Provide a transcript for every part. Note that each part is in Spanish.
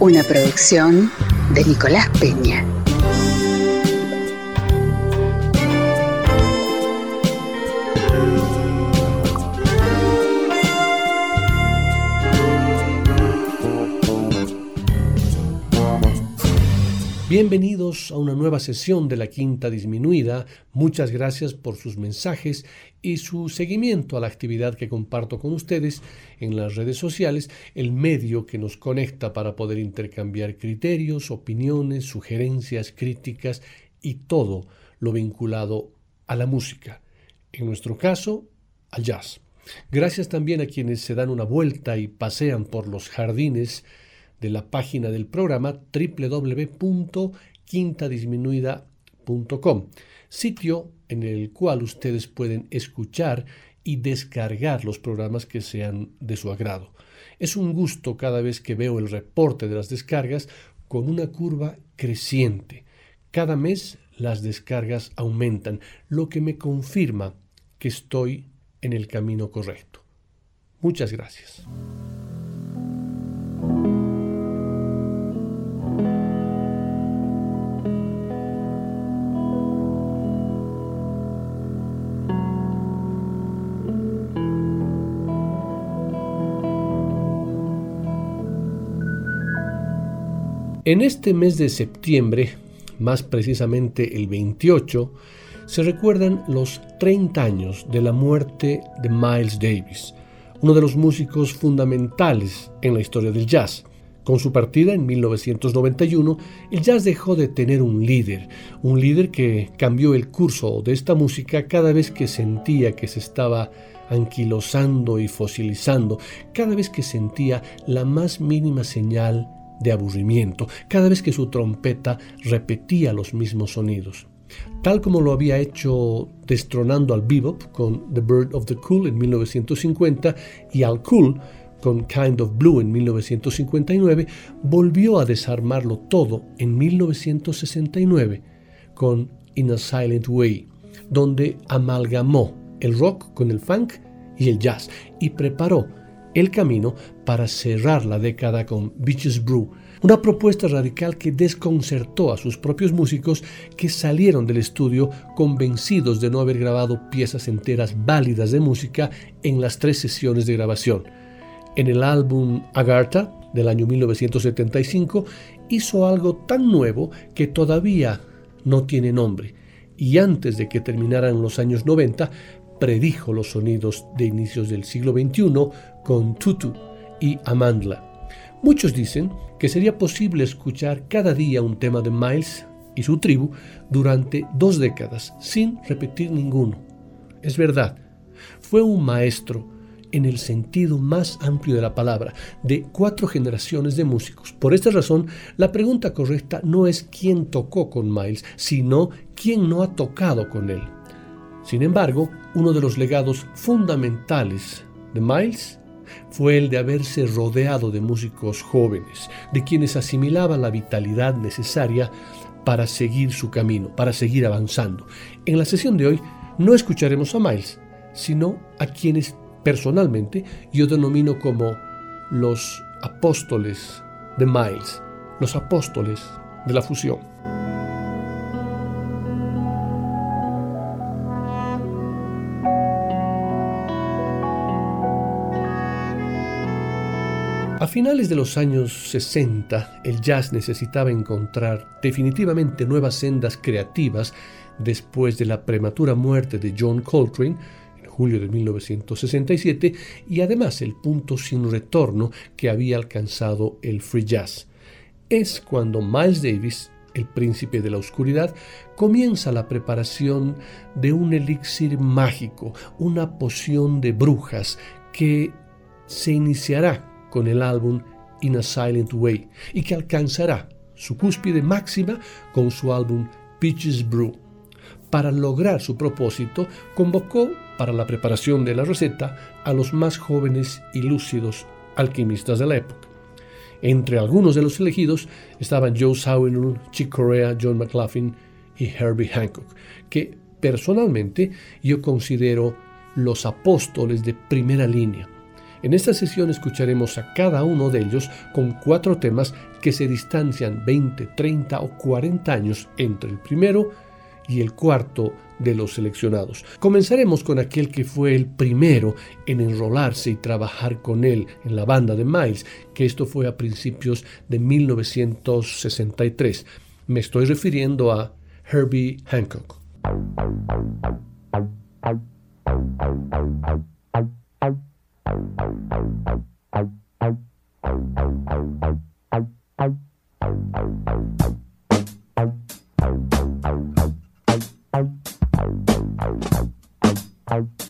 Una producción de Nicolás Peña. Bienvenidos a una nueva sesión de la Quinta Disminuida. Muchas gracias por sus mensajes y su seguimiento a la actividad que comparto con ustedes en las redes sociales, el medio que nos conecta para poder intercambiar criterios, opiniones, sugerencias, críticas y todo lo vinculado a la música. En nuestro caso, al jazz. Gracias también a quienes se dan una vuelta y pasean por los jardines de la página del programa www.quintadisminuida.com, sitio en el cual ustedes pueden escuchar y descargar los programas que sean de su agrado. Es un gusto cada vez que veo el reporte de las descargas con una curva creciente. Cada mes las descargas aumentan, lo que me confirma que estoy en el camino correcto. Muchas gracias. En este mes de septiembre, más precisamente el 28, se recuerdan los 30 años de la muerte de Miles Davis, uno de los músicos fundamentales en la historia del jazz. Con su partida en 1991, el jazz dejó de tener un líder, un líder que cambió el curso de esta música cada vez que sentía que se estaba anquilosando y fosilizando, cada vez que sentía la más mínima señal de aburrimiento cada vez que su trompeta repetía los mismos sonidos. Tal como lo había hecho destronando al bebop con The Bird of the Cool en 1950 y al Cool con Kind of Blue en 1959, volvió a desarmarlo todo en 1969 con In a Silent Way, donde amalgamó el rock con el funk y el jazz y preparó el camino para cerrar la década con Beaches Brew, una propuesta radical que desconcertó a sus propios músicos que salieron del estudio convencidos de no haber grabado piezas enteras válidas de música en las tres sesiones de grabación. En el álbum Agartha del año 1975 hizo algo tan nuevo que todavía no tiene nombre y antes de que terminaran los años 90 predijo los sonidos de inicios del siglo XXI con Tutu y Amandla. Muchos dicen que sería posible escuchar cada día un tema de Miles y su tribu durante dos décadas sin repetir ninguno. Es verdad, fue un maestro en el sentido más amplio de la palabra, de cuatro generaciones de músicos. Por esta razón, la pregunta correcta no es quién tocó con Miles, sino quién no ha tocado con él. Sin embargo, uno de los legados fundamentales de Miles fue el de haberse rodeado de músicos jóvenes, de quienes asimilaban la vitalidad necesaria para seguir su camino, para seguir avanzando. En la sesión de hoy no escucharemos a Miles, sino a quienes personalmente yo denomino como los apóstoles de Miles, los apóstoles de la fusión. A finales de los años 60, el jazz necesitaba encontrar definitivamente nuevas sendas creativas después de la prematura muerte de John Coltrane en julio de 1967 y además el punto sin retorno que había alcanzado el free jazz. Es cuando Miles Davis el príncipe de la oscuridad, comienza la preparación de un elixir mágico, una poción de brujas que se iniciará con el álbum in a Silent Way y que alcanzará su cúspide máxima con su álbum Peaches Brew. Para lograr su propósito, convocó para la preparación de la receta a los más jóvenes y lúcidos alquimistas de la época. Entre algunos de los elegidos estaban Joe Zawinul, Chick Corea, John McLaughlin y Herbie Hancock, que personalmente yo considero los apóstoles de primera línea. En esta sesión escucharemos a cada uno de ellos con cuatro temas que se distancian 20, 30 o 40 años entre el primero y el cuarto de los seleccionados. Comenzaremos con aquel que fue el primero en enrolarse y trabajar con él en la banda de Miles, que esto fue a principios de 1963. Me estoy refiriendo a Herbie Hancock.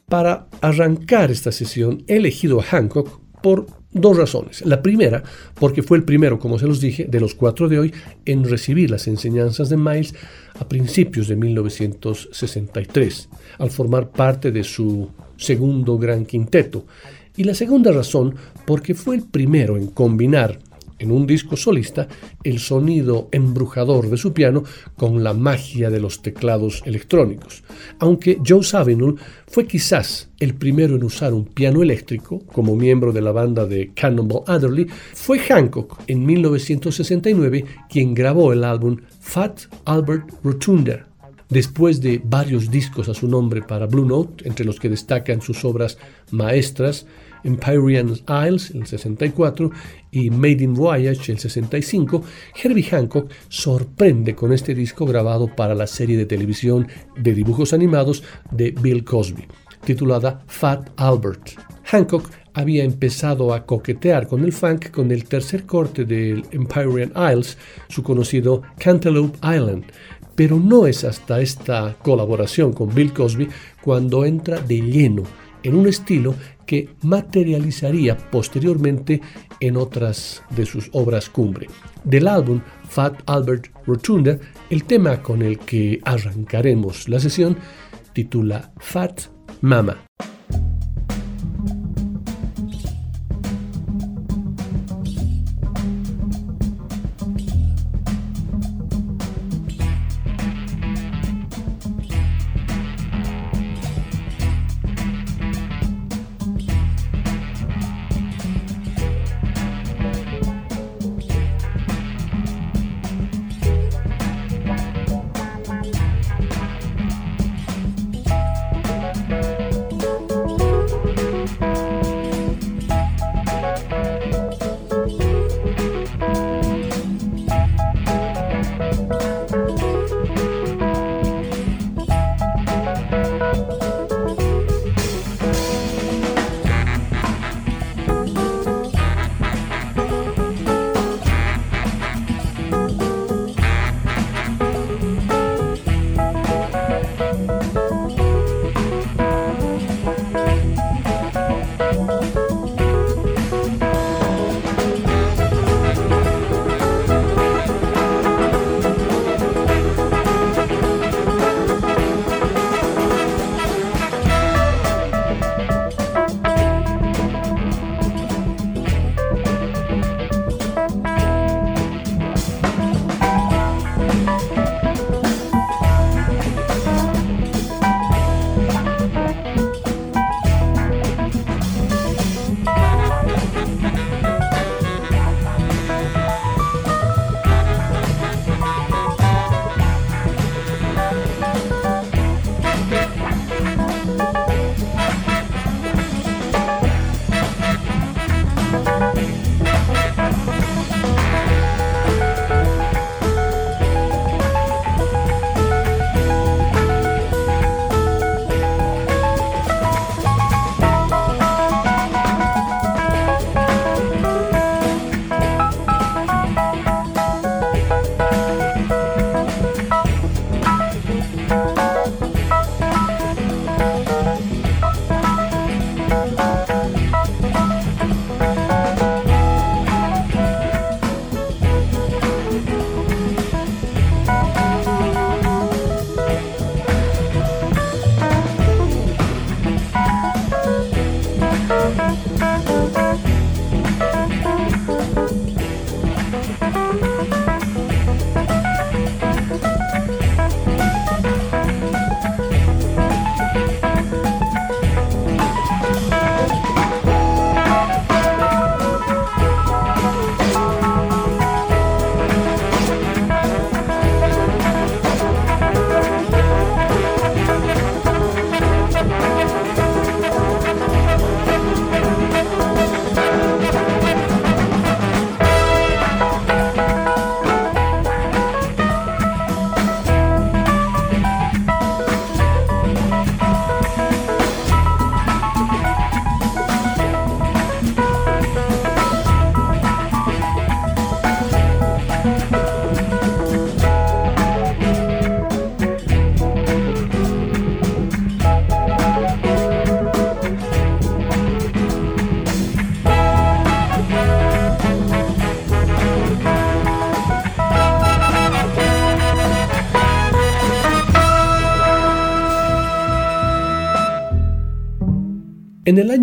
Para arrancar esta sesión he elegido a Hancock por dos razones. La primera, porque fue el primero, como se los dije, de los cuatro de hoy en recibir las enseñanzas de Miles a principios de 1963, al formar parte de su segundo gran quinteto. Y la segunda razón, porque fue el primero en combinar en un disco solista el sonido embrujador de su piano con la magia de los teclados electrónicos. Aunque Joe Zawinul fue quizás el primero en usar un piano eléctrico como miembro de la banda de Cannonball Adderley, fue Hancock en 1969 quien grabó el álbum Fat Albert Rotunda. Después de varios discos a su nombre para Blue Note, entre los que destacan sus obras maestras, Empyrean Isles, el 64, y Made in Voyage, el 65, Herbie Hancock sorprende con este disco grabado para la serie de televisión de dibujos animados de Bill Cosby, titulada Fat Albert. Hancock había empezado a coquetear con el funk con el tercer corte del Empyrean Isles, su conocido Cantaloupe Island, pero no es hasta esta colaboración con Bill Cosby cuando entra de lleno en un estilo que materializaría posteriormente en otras de sus obras cumbre. Del álbum Fat Albert Rotunda, el tema con el que arrancaremos la sesión titula Fat Mama.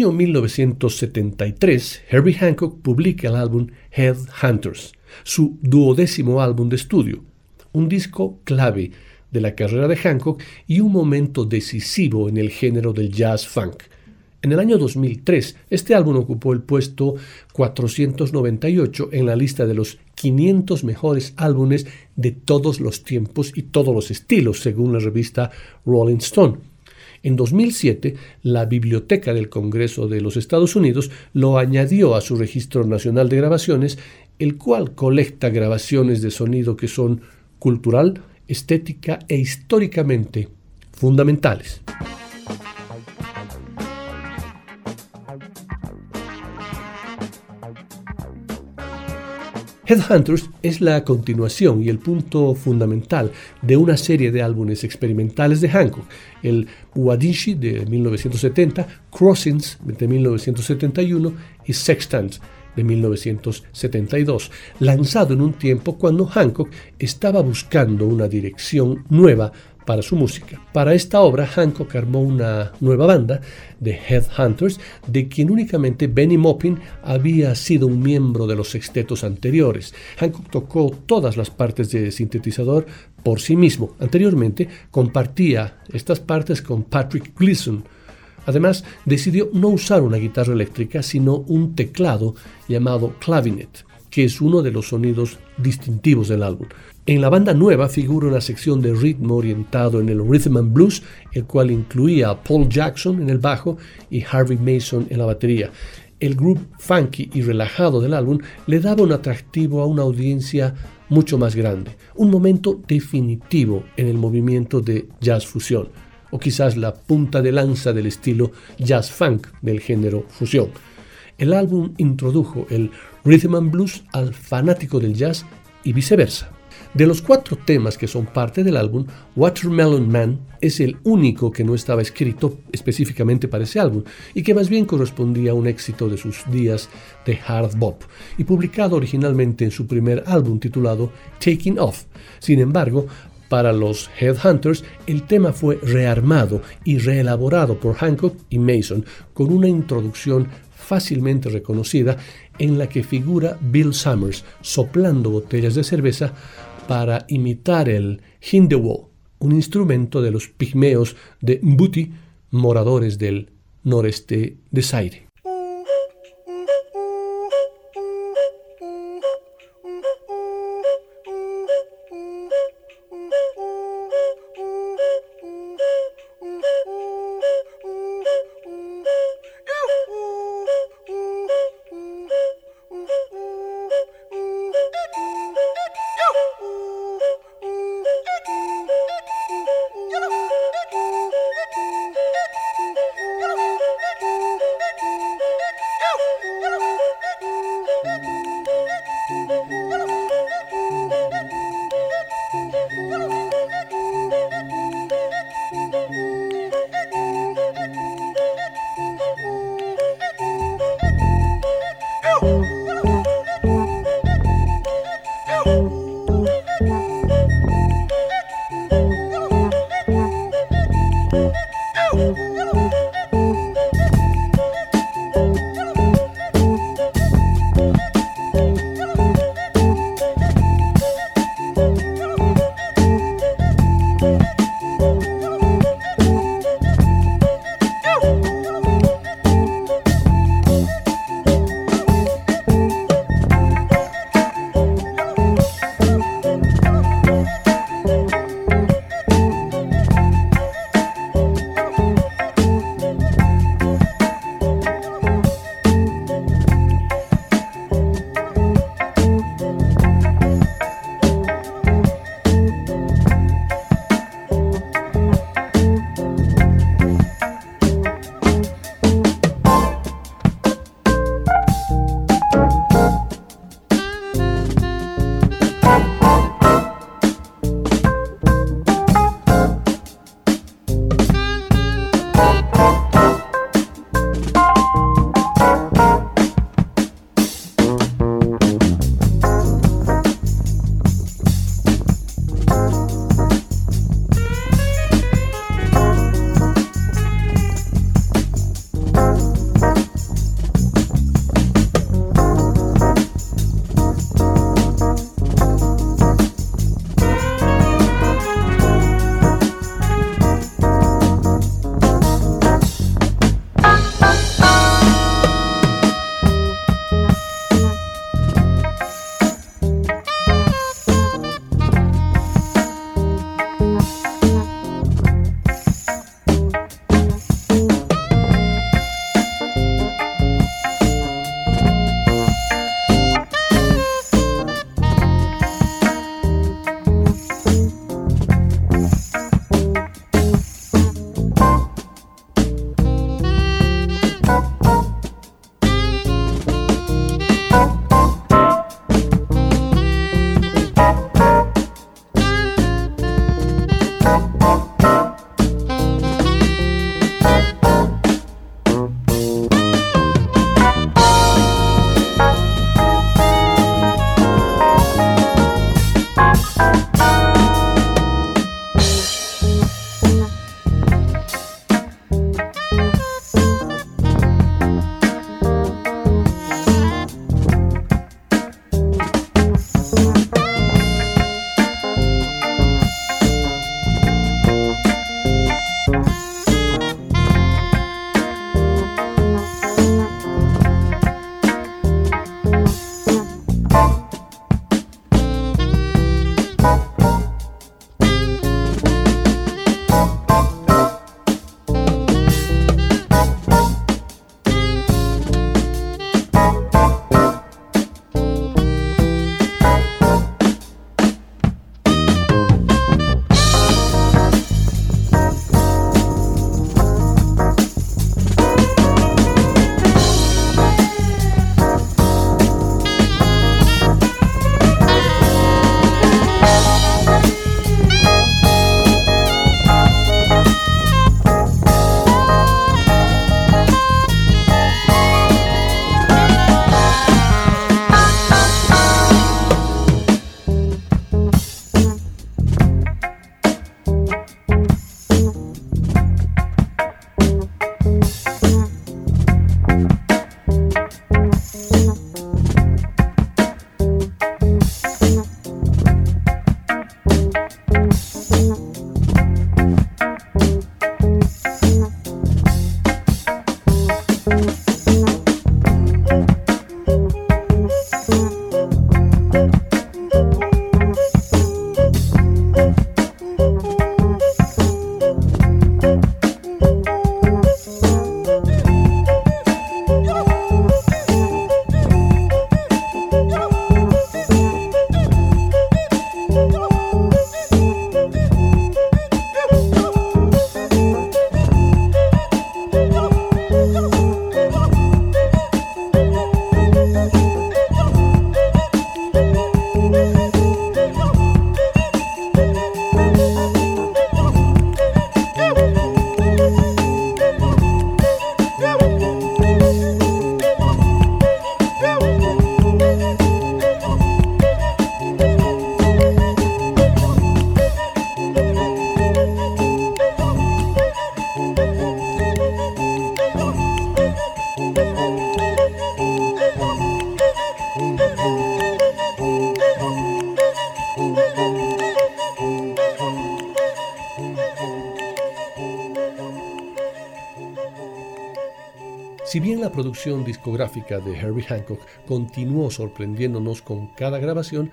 Año 1973, Herbie Hancock publica el álbum Headhunters, su duodécimo álbum de estudio, un disco clave de la carrera de Hancock y un momento decisivo en el género del jazz funk. En el año 2003, este álbum ocupó el puesto 498 en la lista de los 500 mejores álbumes de todos los tiempos y todos los estilos, según la revista Rolling Stone. En 2007, la Biblioteca del Congreso de los Estados Unidos lo añadió a su Registro Nacional de Grabaciones, el cual colecta grabaciones de sonido que son cultural, estética e históricamente fundamentales. Headhunters es la continuación y el punto fundamental de una serie de álbumes experimentales de Hancock, el Uadishi de 1970, Crossings de 1971 y Sextant de 1972, lanzado en un tiempo cuando Hancock estaba buscando una dirección nueva para su música. Para esta obra, Hancock armó una nueva banda de Headhunters, de quien únicamente Benny Maupin había sido un miembro de los sextetos anteriores. Hancock tocó todas las partes de sintetizador por sí mismo. Anteriormente compartía estas partes con Patrick Gleason. Además, decidió no usar una guitarra eléctrica, sino un teclado llamado clavinet, que es uno de los sonidos distintivos del álbum. En la banda nueva figura una sección de ritmo orientado en el rhythm and blues, el cual incluía a Paul Jackson en el bajo y Harvey Mason en la batería. El grupo funky y relajado del álbum le daba un atractivo a una audiencia mucho más grande, un momento definitivo en el movimiento de jazz fusión, o quizás la punta de lanza del estilo jazz funk del género fusión. El álbum introdujo el rhythm and blues al fanático del jazz y viceversa. De los cuatro temas que son parte del álbum, Watermelon Man es el único que no estaba escrito específicamente para ese álbum y que más bien correspondía a un éxito de sus días de hard bop y publicado originalmente en su primer álbum titulado Taking Off. Sin embargo, para los Headhunters, el tema fue rearmado y reelaborado por Hancock y Mason con una introducción fácilmente reconocida en la que figura Bill Summers soplando botellas de cerveza para imitar el hindewo, un instrumento de los pigmeos de Mbuti, moradores del noreste de Zaire. Producción discográfica de Herbie Hancock continuó sorprendiéndonos con cada grabación,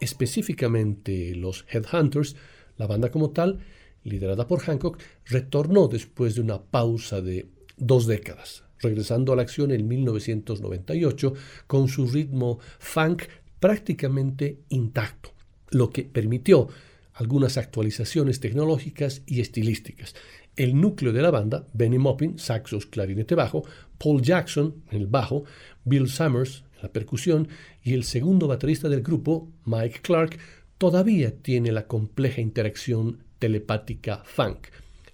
específicamente los Headhunters, la banda como tal, liderada por Hancock, retornó después de una pausa de dos décadas, regresando a la acción en 1998 con su ritmo funk prácticamente intacto, lo que permitió algunas actualizaciones tecnológicas y estilísticas, el núcleo de la banda, Benny Maupin, saxos, clarinete bajo, Paul Jackson en el bajo, Bill Summers en la percusión y el segundo baterista del grupo, Mike Clark, todavía tiene la compleja interacción telepática funk,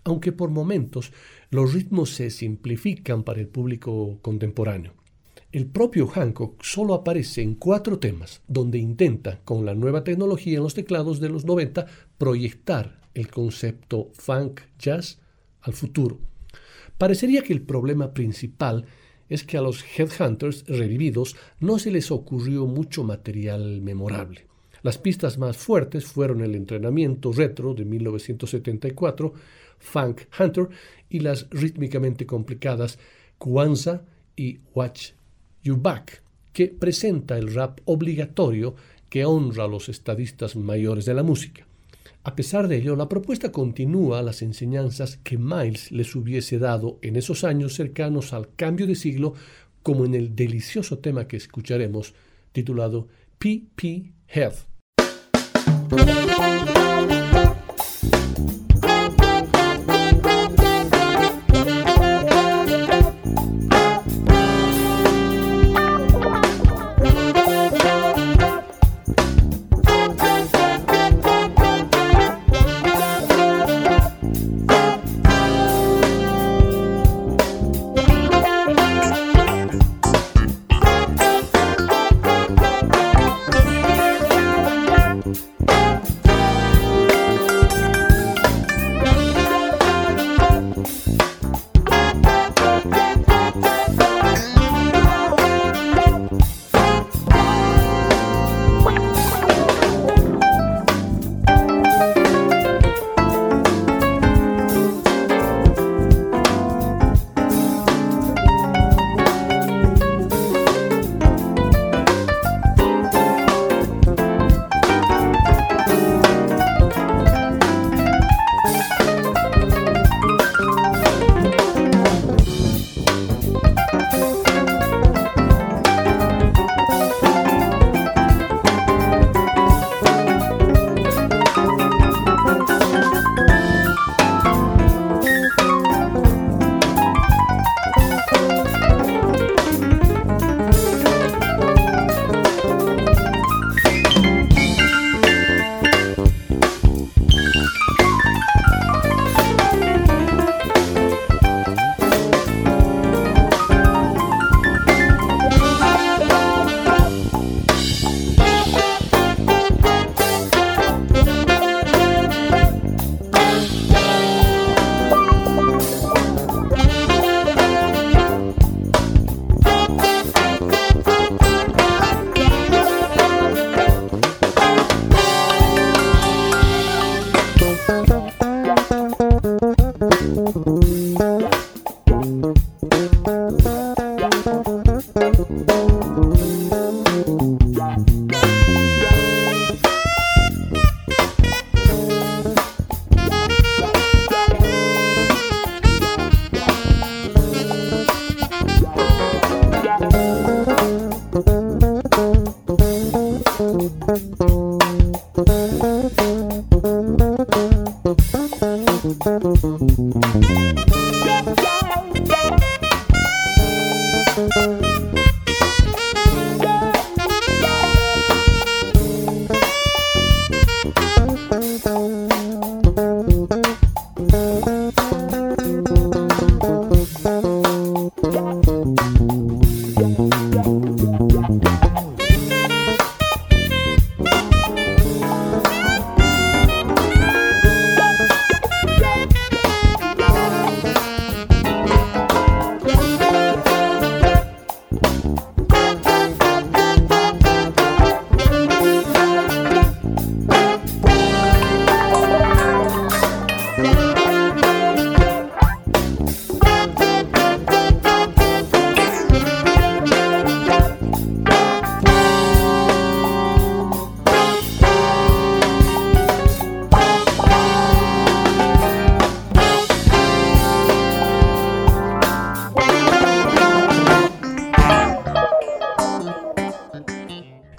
aunque por momentos los ritmos se simplifican para el público contemporáneo. El propio Hancock solo aparece en cuatro temas, donde intenta, con la nueva tecnología en los teclados de los 90, proyectar el concepto funk jazz al futuro. Parecería que el problema principal es que a los Headhunters revividos no se les ocurrió mucho material memorable. Las pistas más fuertes fueron el entrenamiento retro de 1974, Funk Hunter, y las rítmicamente complicadas Kwanzaa y Watch You Back, que presenta el rap obligatorio que honra a los estadistas mayores de la música. A pesar de ello, la propuesta continúa las enseñanzas que Miles les hubiese dado en esos años cercanos al cambio de siglo, como en el delicioso tema que escucharemos, titulado PP Health.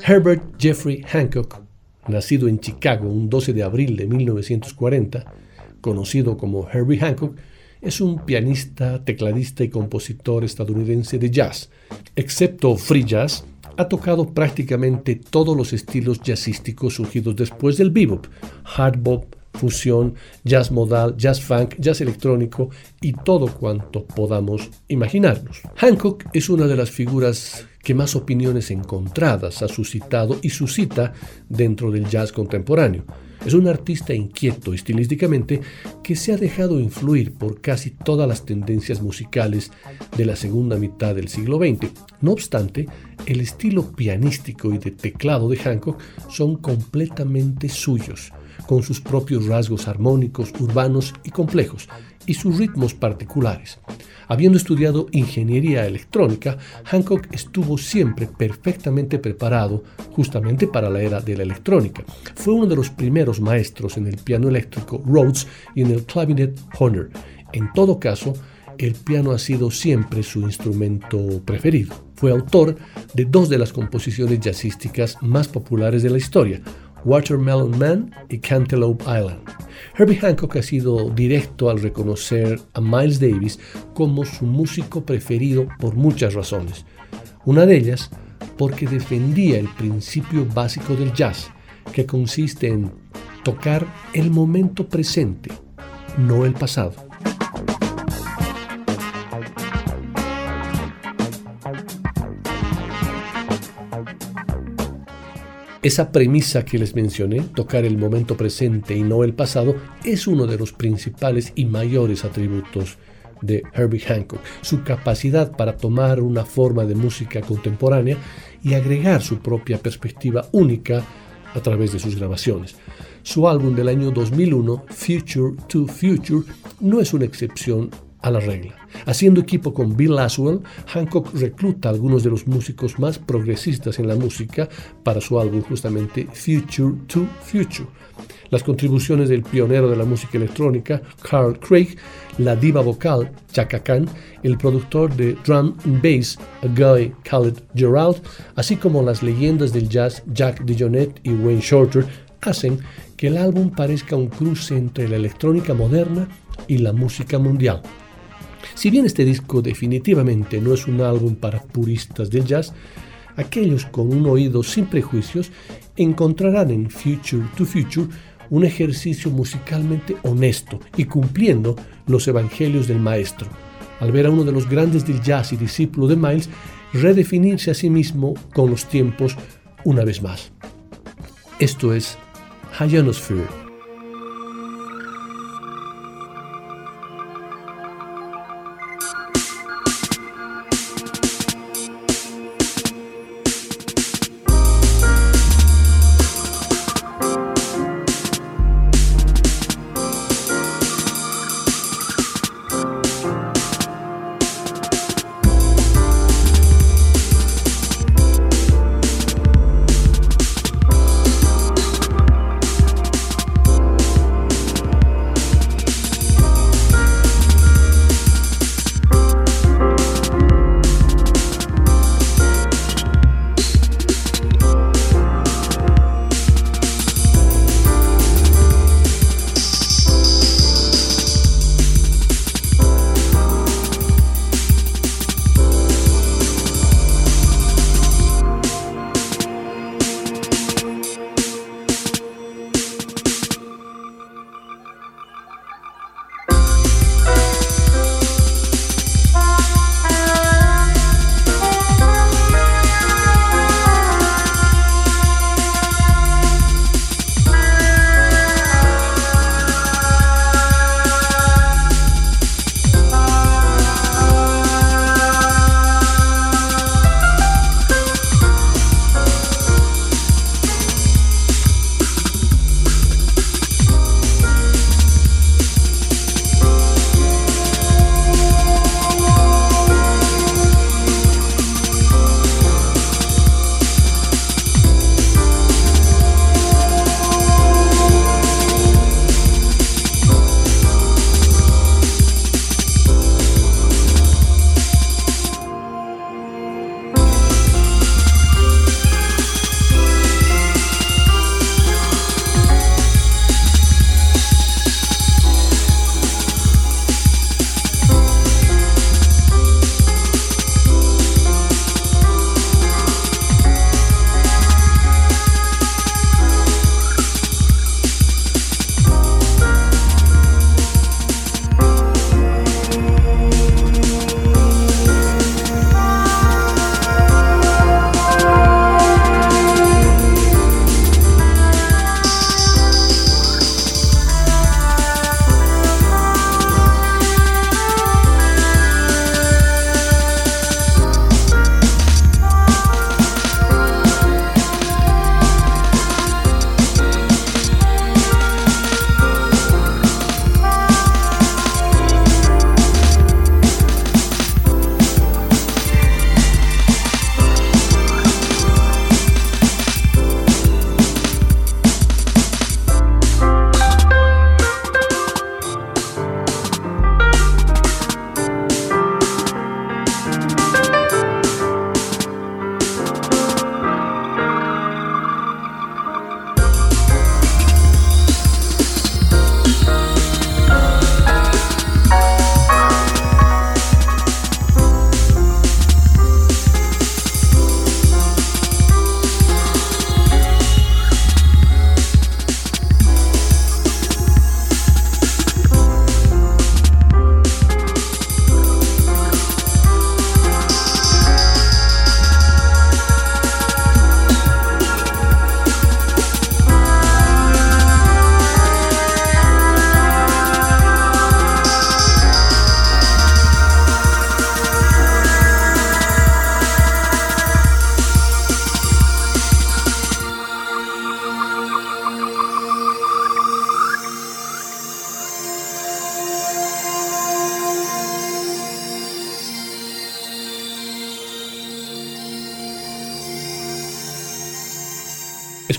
Herbert Jeffrey Hancock, nacido en Chicago un 12 de abril de 1940, conocido como Herbie Hancock, es un pianista, tecladista y compositor estadounidense de jazz. Excepto free jazz, ha tocado prácticamente todos los estilos jazzísticos surgidos después del bebop, hard bop, fusión, jazz modal, jazz funk, jazz electrónico y todo cuanto podamos imaginarnos. Hancock es una de las figuras que más opiniones encontradas ha suscitado y suscita dentro del jazz contemporáneo. Es un artista inquieto estilísticamente que se ha dejado influir por casi todas las tendencias musicales de la segunda mitad del siglo XX. No obstante, el estilo pianístico y de teclado de Hancock son completamente suyos con sus propios rasgos armónicos, urbanos y complejos, y sus ritmos particulares. Habiendo estudiado ingeniería electrónica, Hancock estuvo siempre perfectamente preparado justamente para la era de la electrónica. Fue uno de los primeros maestros en el piano eléctrico Rhodes y en el clavinet Horner. En todo caso, el piano ha sido siempre su instrumento preferido. Fue autor de dos de las composiciones jazzísticas más populares de la historia, Watermelon Man y Cantaloupe Island. Herbie Hancock ha sido directo al reconocer a Miles Davis como su músico preferido por muchas razones. Una de ellas porque defendía el principio básico del jazz, que consiste en tocar el momento presente, no el pasado. Esa premisa que les mencioné, tocar el momento presente y no el pasado, es uno de los principales y mayores atributos de Herbie Hancock, su capacidad para tomar una forma de música contemporánea y agregar su propia perspectiva única a través de sus grabaciones. Su álbum del año 2001, Future to Future, no es una excepción a la regla. Haciendo equipo con Bill Laswell, Hancock recluta a algunos de los músicos más progresistas en la música para su álbum justamente Future to Future. Las contribuciones del pionero de la música electrónica, Carl Craig, la diva vocal, Chaka Khan, el productor de drum and bass, Guy Khaled Gerald, así como las leyendas del jazz Jack DeJohnette y Wayne Shorter, hacen que el álbum parezca un cruce entre la electrónica moderna y la música mundial. Si bien este disco definitivamente no es un álbum para puristas del jazz, aquellos con un oído sin prejuicios encontrarán en Future to Future un ejercicio musicalmente honesto y cumpliendo los evangelios del maestro, al ver a uno de los grandes del jazz y discípulo de Miles redefinirse a sí mismo con los tiempos una vez más. Esto es Hyanosphere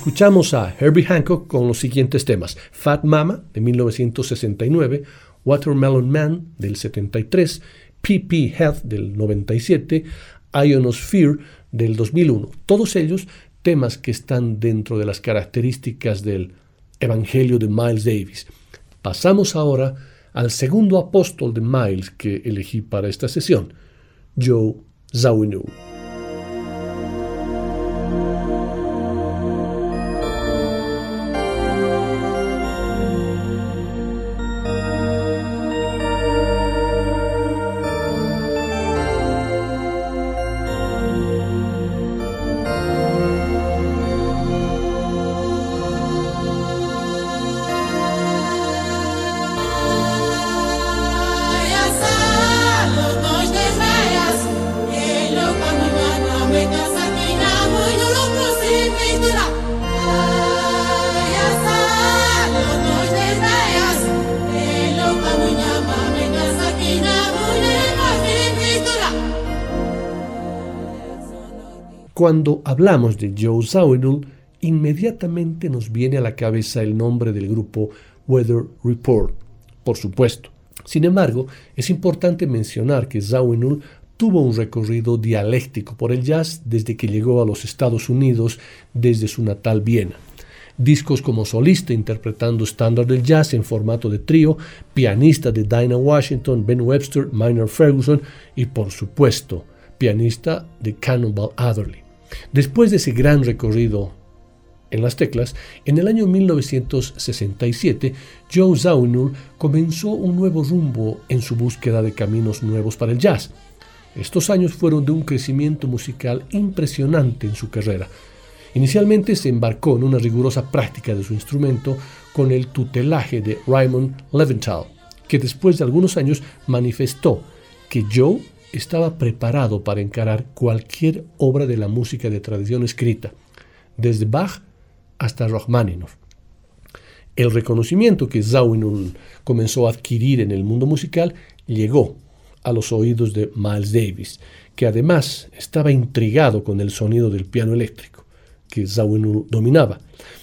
Escuchamos a Herbie Hancock con los siguientes temas: Fat Mama de 1969, Watermelon Man del 73, PP Health del 97, Ionosphere del 2001. Todos ellos temas que están dentro de las características del Evangelio de Miles Davis. Pasamos ahora al segundo apóstol de Miles que elegí para esta sesión, Joe Zawinul. Cuando hablamos de Joe Zawinul, inmediatamente nos viene a la cabeza el nombre del grupo Weather Report, por supuesto. Sin embargo, es importante mencionar que Zawinul tuvo un recorrido dialéctico por el jazz desde que llegó a los Estados Unidos desde su natal Viena. Discos como solista interpretando estándar del jazz en formato de trío, pianista de Dinah Washington, Ben Webster, Minor Ferguson y por supuesto pianista de Cannonball Adderley. Después de ese gran recorrido en las teclas, en el año 1967, Joe Zawinul comenzó un nuevo rumbo en su búsqueda de caminos nuevos para el jazz. Estos años fueron de un crecimiento musical impresionante en su carrera. Inicialmente se embarcó en una rigurosa práctica de su instrumento con el tutelaje de Raymond Leventhal, que después de algunos años manifestó que Joe estaba preparado para encarar cualquier obra de la música de tradición escrita, desde Bach hasta Rachmaninoff. El reconocimiento que Zawinul comenzó a adquirir en el mundo musical llegó a los oídos de Miles Davis, que además estaba intrigado con el sonido del piano eléctrico, que Zawinul dominaba.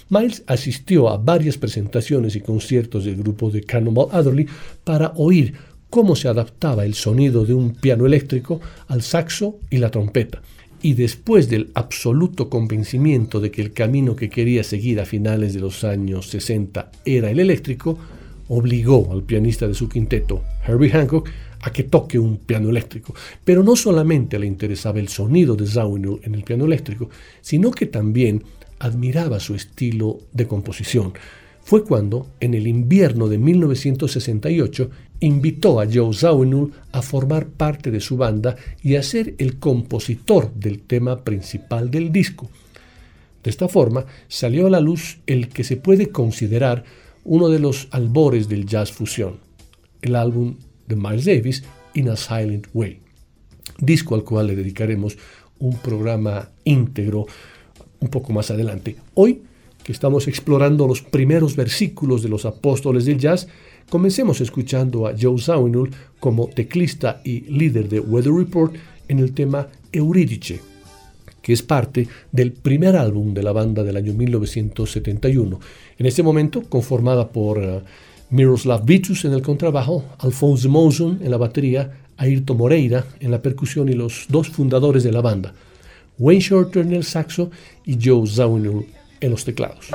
Miles asistió a varias presentaciones y conciertos del grupo de Cannonball Adderley para oír cómo se adaptaba el sonido de un piano eléctrico al saxo y la trompeta. Y después del absoluto convencimiento de que el camino que quería seguir a finales de los años 60 era el eléctrico, obligó al pianista de su quinteto, Herbie Hancock, a que toque un piano eléctrico. Pero no solamente le interesaba el sonido de Zawinul en el piano eléctrico, sino que también admiraba su estilo de composición. Fue cuando, en el invierno de 1968, invitó a Joe Zawinul a formar parte de su banda y a ser el compositor del tema principal del disco. De esta forma salió a la luz el que se puede considerar uno de los albores del jazz fusión, el álbum de Miles Davis, In a Silent Way, disco al cual le dedicaremos un programa íntegro un poco más adelante. Hoy, que estamos explorando los primeros versículos de los apóstoles del jazz, Comencemos escuchando a Joe Zawinul como teclista y líder de Weather Report en el tema Eurídice, que es parte del primer álbum de la banda del año 1971. En este momento conformada por uh, Miroslav Vitus en el contrabajo, Alphonse Monson en la batería, Ayrton Moreira en la percusión y los dos fundadores de la banda, Wayne Shorter en el saxo y Joe Zawinul en los teclados.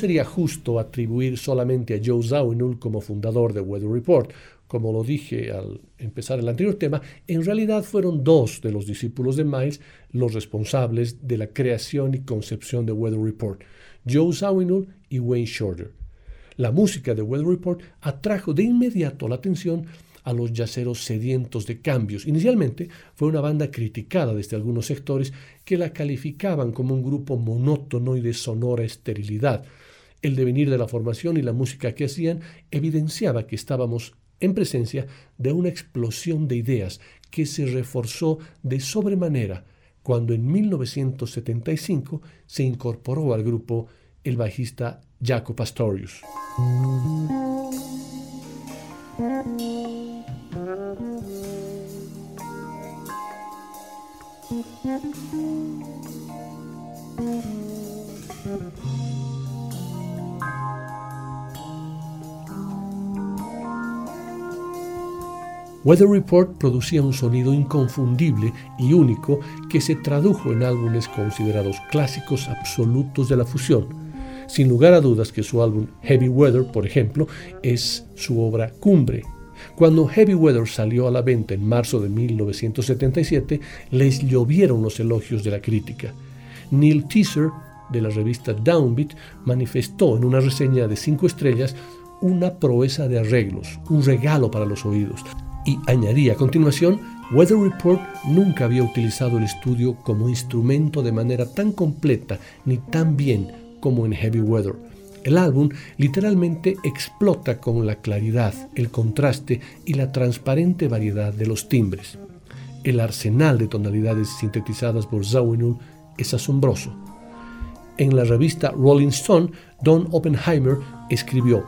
Sería justo atribuir solamente a Joe Zawinul como fundador de Weather Report. Como lo dije al empezar el anterior tema, en realidad fueron dos de los discípulos de Miles los responsables de la creación y concepción de Weather Report, Joe Zawinul y Wayne Shorter. La música de Weather Report atrajo de inmediato la atención a los yaceros sedientos de cambios. Inicialmente fue una banda criticada desde algunos sectores que la calificaban como un grupo monótono y de sonora esterilidad. El devenir de la formación y la música que hacían evidenciaba que estábamos en presencia de una explosión de ideas que se reforzó de sobremanera cuando en 1975 se incorporó al grupo el bajista Jaco Pastorius. Weather Report producía un sonido inconfundible y único que se tradujo en álbumes considerados clásicos absolutos de la fusión. Sin lugar a dudas que su álbum Heavy Weather, por ejemplo, es su obra cumbre. Cuando Heavy Weather salió a la venta en marzo de 1977, les llovieron los elogios de la crítica. Neil Teaser, de la revista Downbeat, manifestó en una reseña de cinco estrellas una proeza de arreglos, un regalo para los oídos y añadía a continuación, Weather Report nunca había utilizado el estudio como instrumento de manera tan completa ni tan bien como en Heavy Weather. El álbum literalmente explota con la claridad, el contraste y la transparente variedad de los timbres. El arsenal de tonalidades sintetizadas por Zawinul es asombroso. En la revista Rolling Stone, Don Oppenheimer escribió,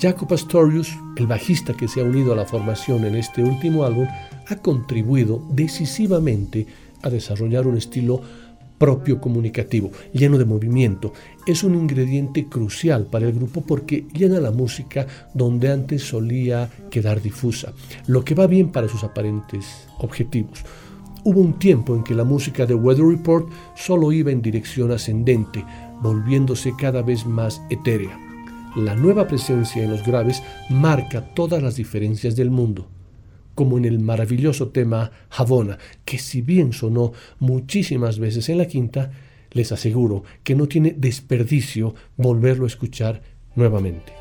Jaco Pastorius, el bajista que se ha unido a la formación en este último álbum, ha contribuido decisivamente a desarrollar un estilo propio comunicativo, lleno de movimiento. Es un ingrediente crucial para el grupo porque llena la música donde antes solía quedar difusa, lo que va bien para sus aparentes objetivos. Hubo un tiempo en que la música de Weather Report solo iba en dirección ascendente, volviéndose cada vez más etérea. La nueva presencia en los graves marca todas las diferencias del mundo, como en el maravilloso tema Havana, que si bien sonó muchísimas veces en la quinta, les aseguro que no tiene desperdicio volverlo a escuchar nuevamente.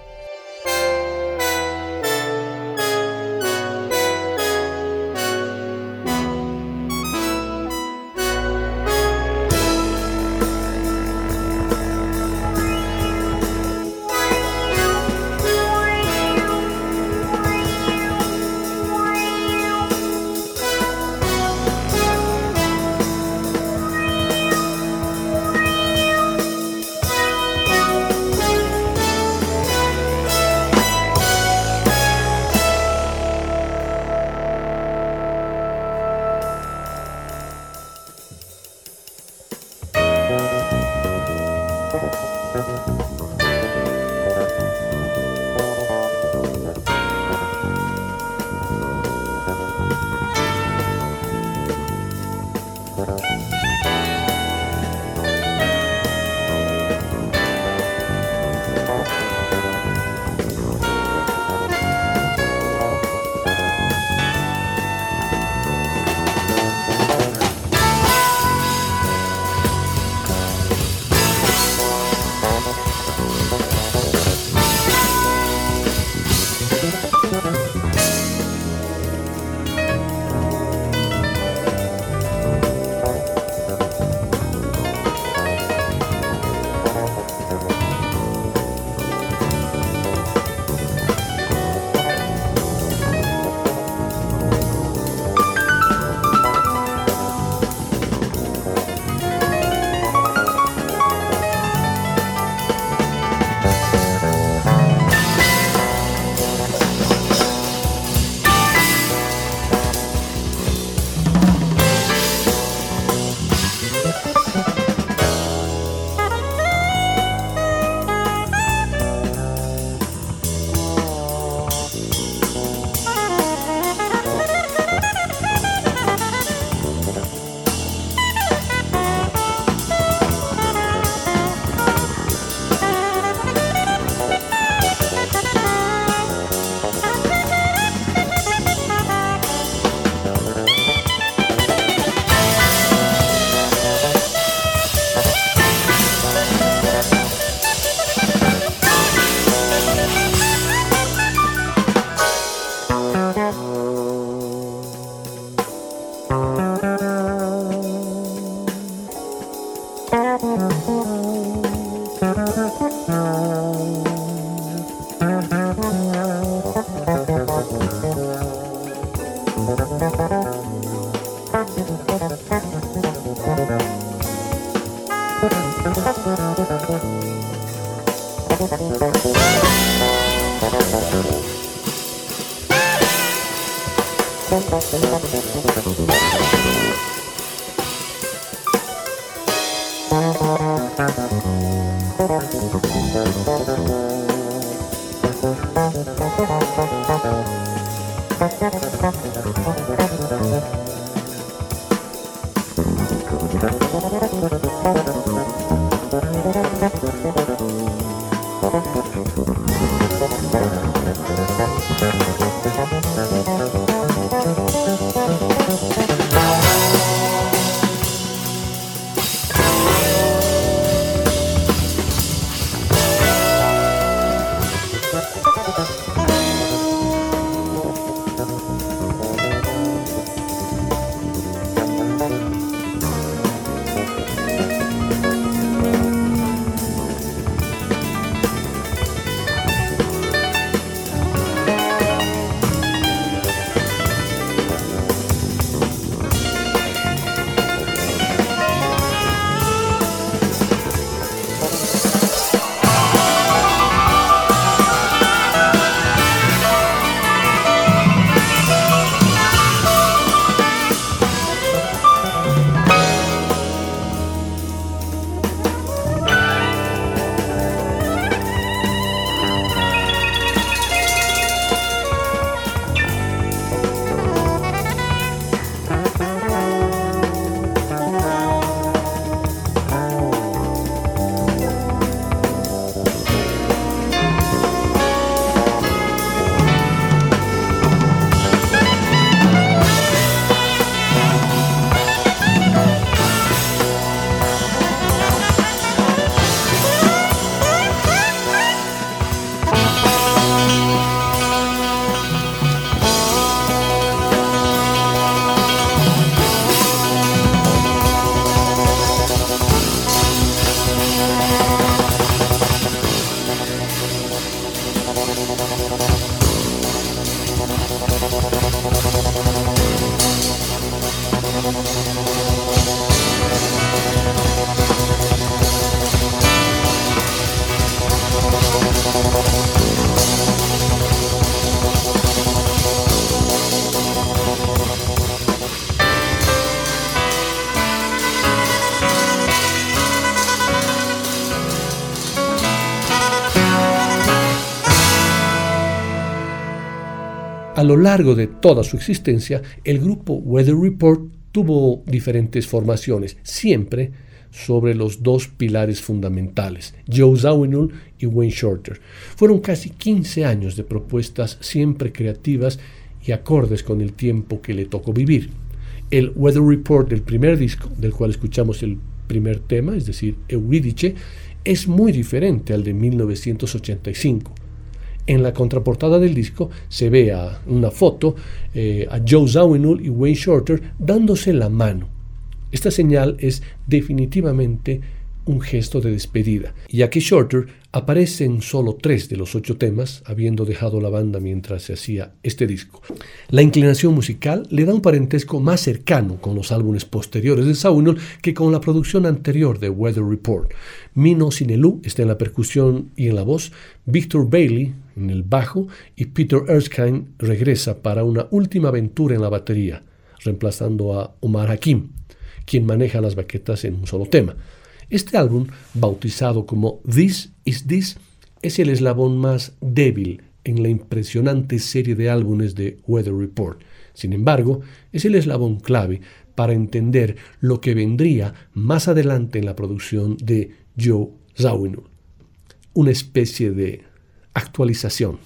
Lo largo de toda su existencia, el grupo Weather Report tuvo diferentes formaciones, siempre sobre los dos pilares fundamentales, Joe Zawinul y Wayne Shorter. Fueron casi 15 años de propuestas siempre creativas y acordes con el tiempo que le tocó vivir. El Weather Report del primer disco, del cual escuchamos el primer tema, es decir, Eurídice, es muy diferente al de 1985. En la contraportada del disco se ve a una foto eh, a Joe Zawinul y Wayne Shorter dándose la mano. Esta señal es definitivamente un gesto de despedida, ya que Shorter aparece en solo tres de los ocho temas, habiendo dejado la banda mientras se hacía este disco. La inclinación musical le da un parentesco más cercano con los álbumes posteriores de Saunol que con la producción anterior de Weather Report. Mino Sinelu está en la percusión y en la voz, Victor Bailey en el bajo y Peter Erskine regresa para una última aventura en la batería, reemplazando a Omar Hakim, quien maneja las baquetas en un solo tema. Este álbum, bautizado como This Is This, es el eslabón más débil en la impresionante serie de álbumes de Weather Report. Sin embargo, es el eslabón clave para entender lo que vendría más adelante en la producción de Joe Zawinul, una especie de actualización.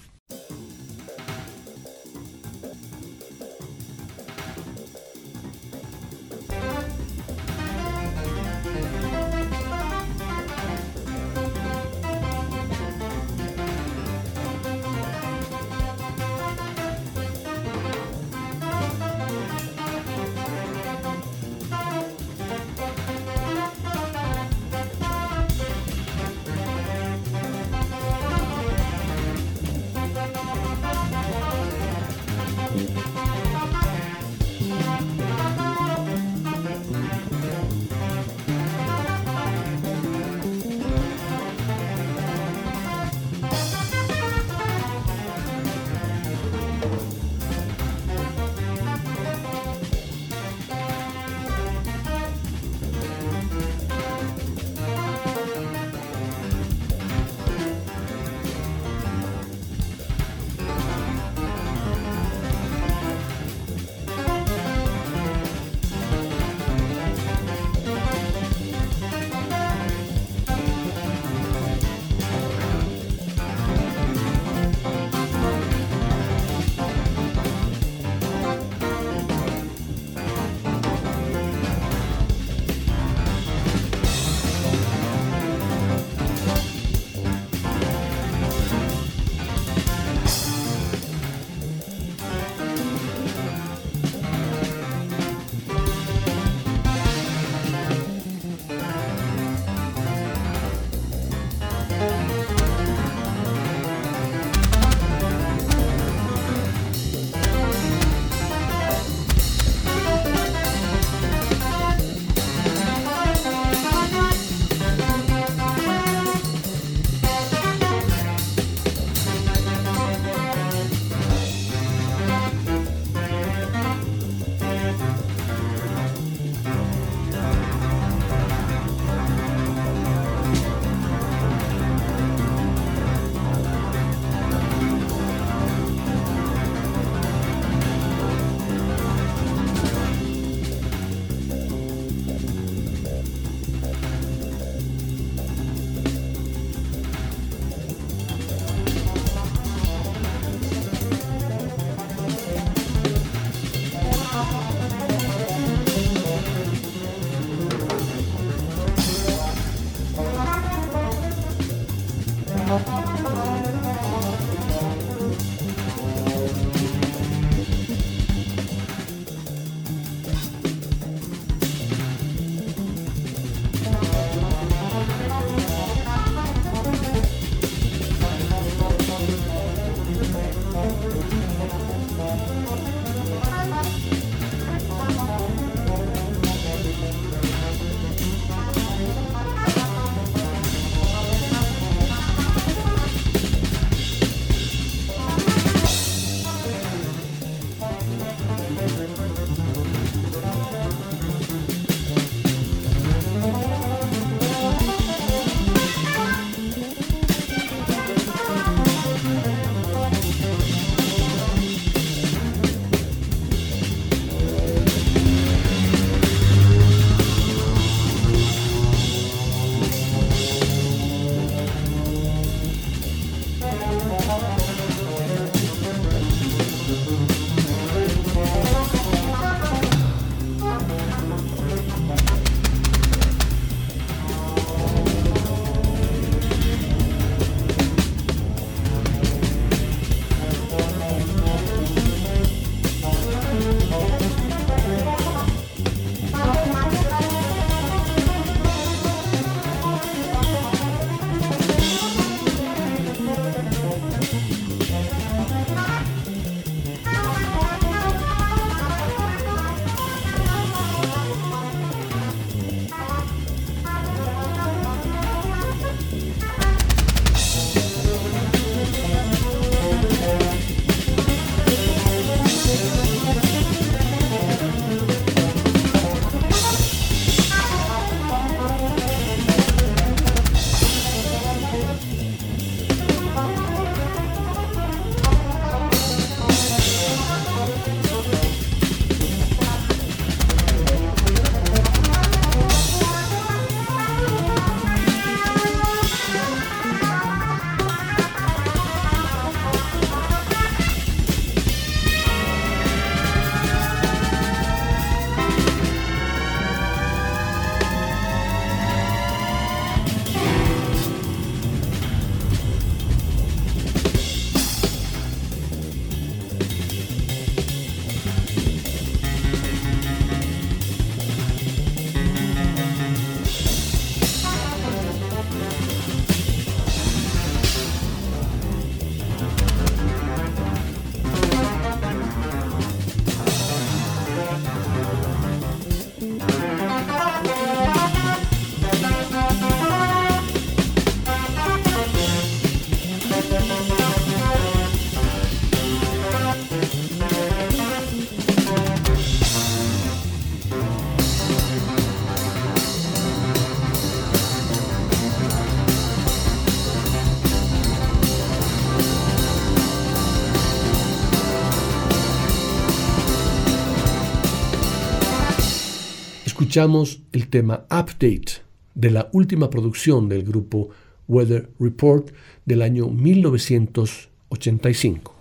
El tema Update de la última producción del grupo Weather Report del año 1985.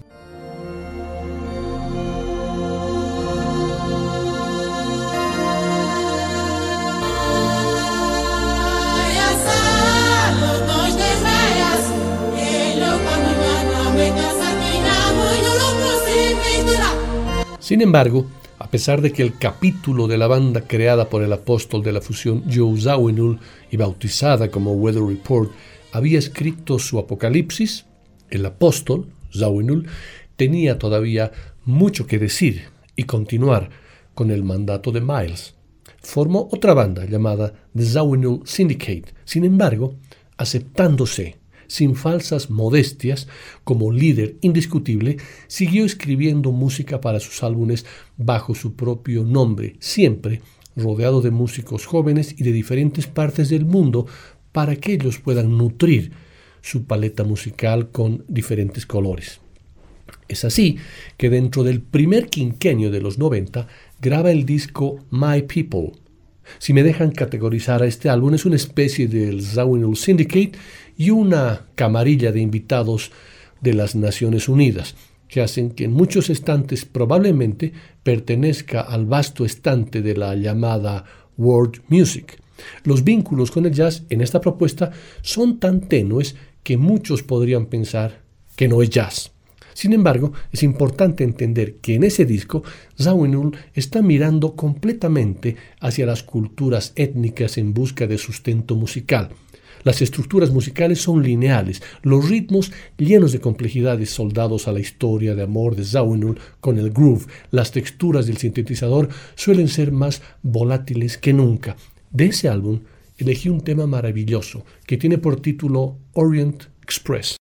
Sin embargo, pesar de que el capítulo de la banda creada por el apóstol de la fusión Joe Zawinul y bautizada como Weather Report había escrito su Apocalipsis, el apóstol Zawinul tenía todavía mucho que decir y continuar con el mandato de Miles. Formó otra banda llamada The Zawinul Syndicate, sin embargo, aceptándose sin falsas modestias, como líder indiscutible, siguió escribiendo música para sus álbumes bajo su propio nombre, siempre rodeado de músicos jóvenes y de diferentes partes del mundo para que ellos puedan nutrir su paleta musical con diferentes colores. Es así que dentro del primer quinquenio de los 90 graba el disco My People. Si me dejan categorizar a este álbum, es una especie del Zawinul Syndicate y una camarilla de invitados de las Naciones Unidas, que hacen que en muchos estantes probablemente pertenezca al vasto estante de la llamada world music. Los vínculos con el jazz en esta propuesta son tan tenues que muchos podrían pensar que no es jazz. Sin embargo, es importante entender que en ese disco Zawinul está mirando completamente hacia las culturas étnicas en busca de sustento musical, las estructuras musicales son lineales, los ritmos llenos de complejidades soldados a la historia de amor de Zawinul con el groove, las texturas del sintetizador suelen ser más volátiles que nunca. De ese álbum elegí un tema maravilloso que tiene por título Orient Express.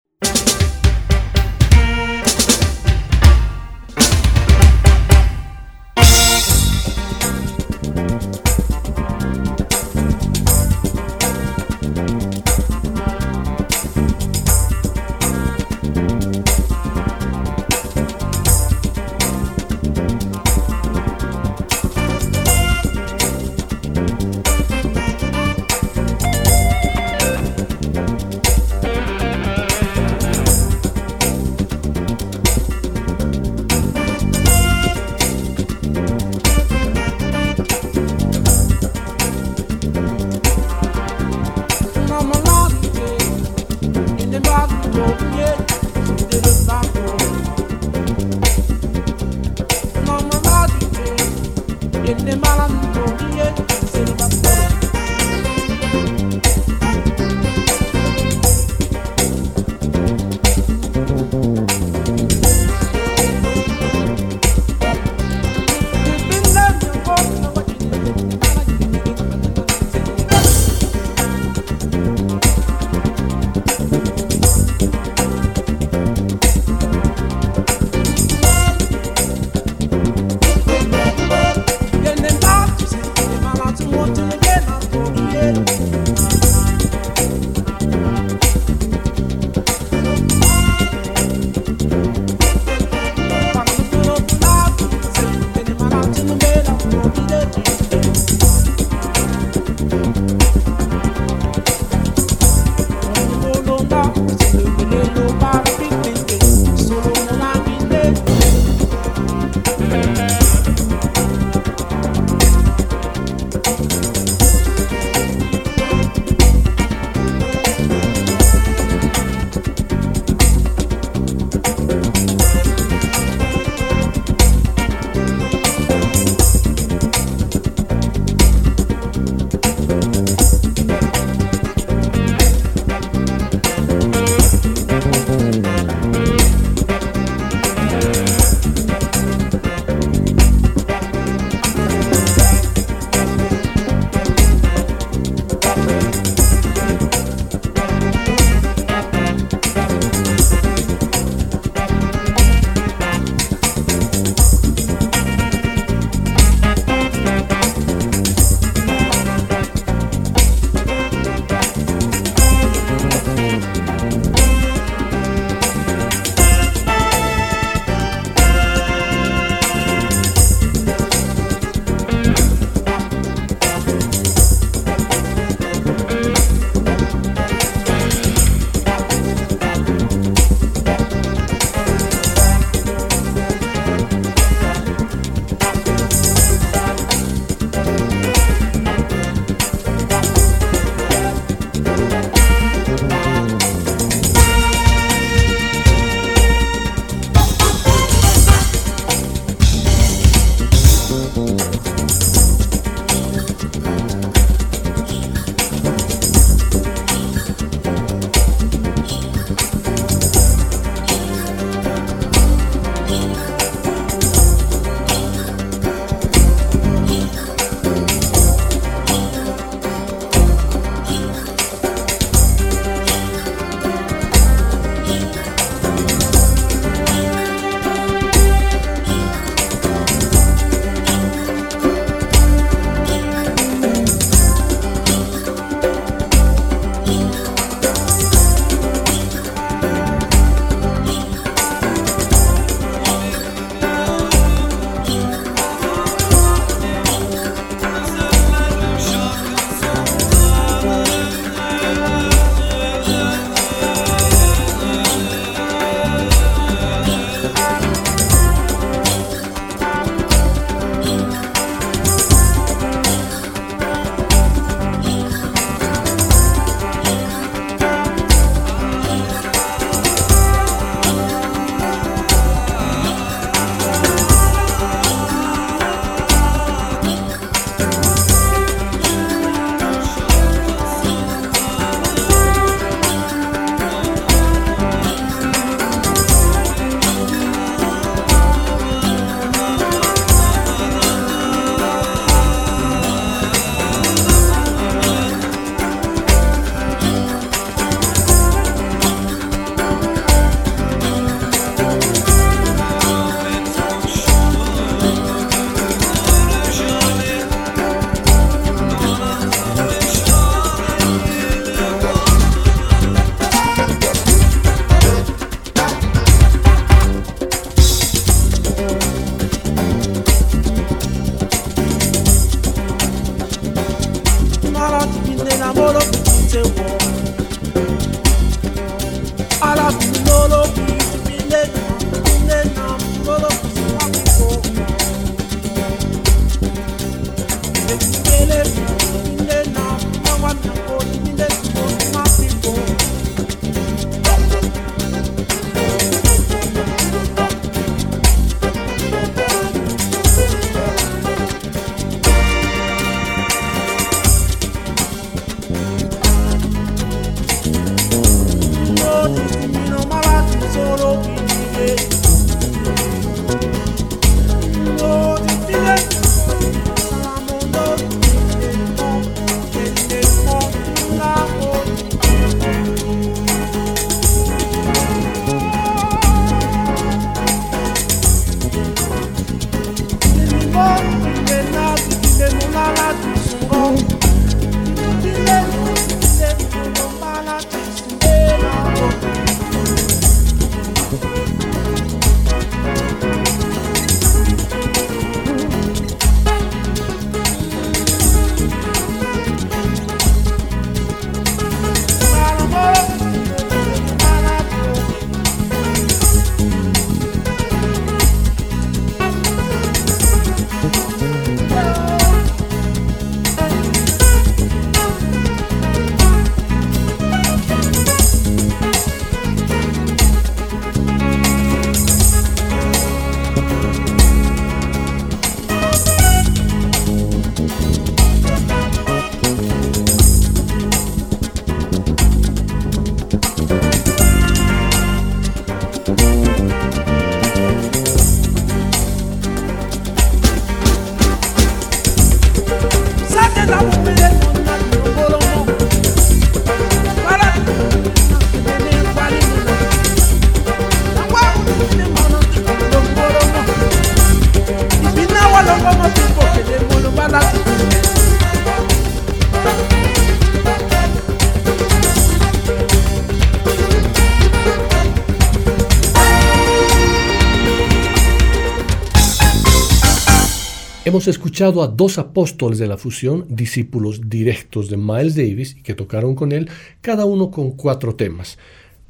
Escuchado a dos apóstoles de la fusión, discípulos directos de Miles Davis, que tocaron con él, cada uno con cuatro temas.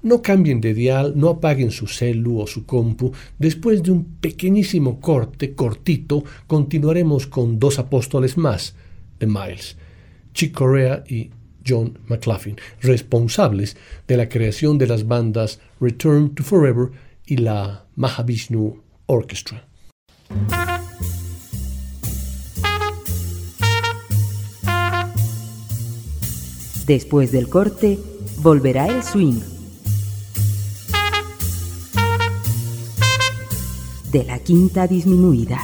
No cambien de dial, no apaguen su celu o su compu. Después de un pequeñísimo corte, cortito, continuaremos con dos apóstoles más de Miles, Chick Corea y John McLaughlin, responsables de la creación de las bandas Return to Forever y la Mahavishnu Orchestra. Después del corte, volverá el swing. De la quinta disminuida.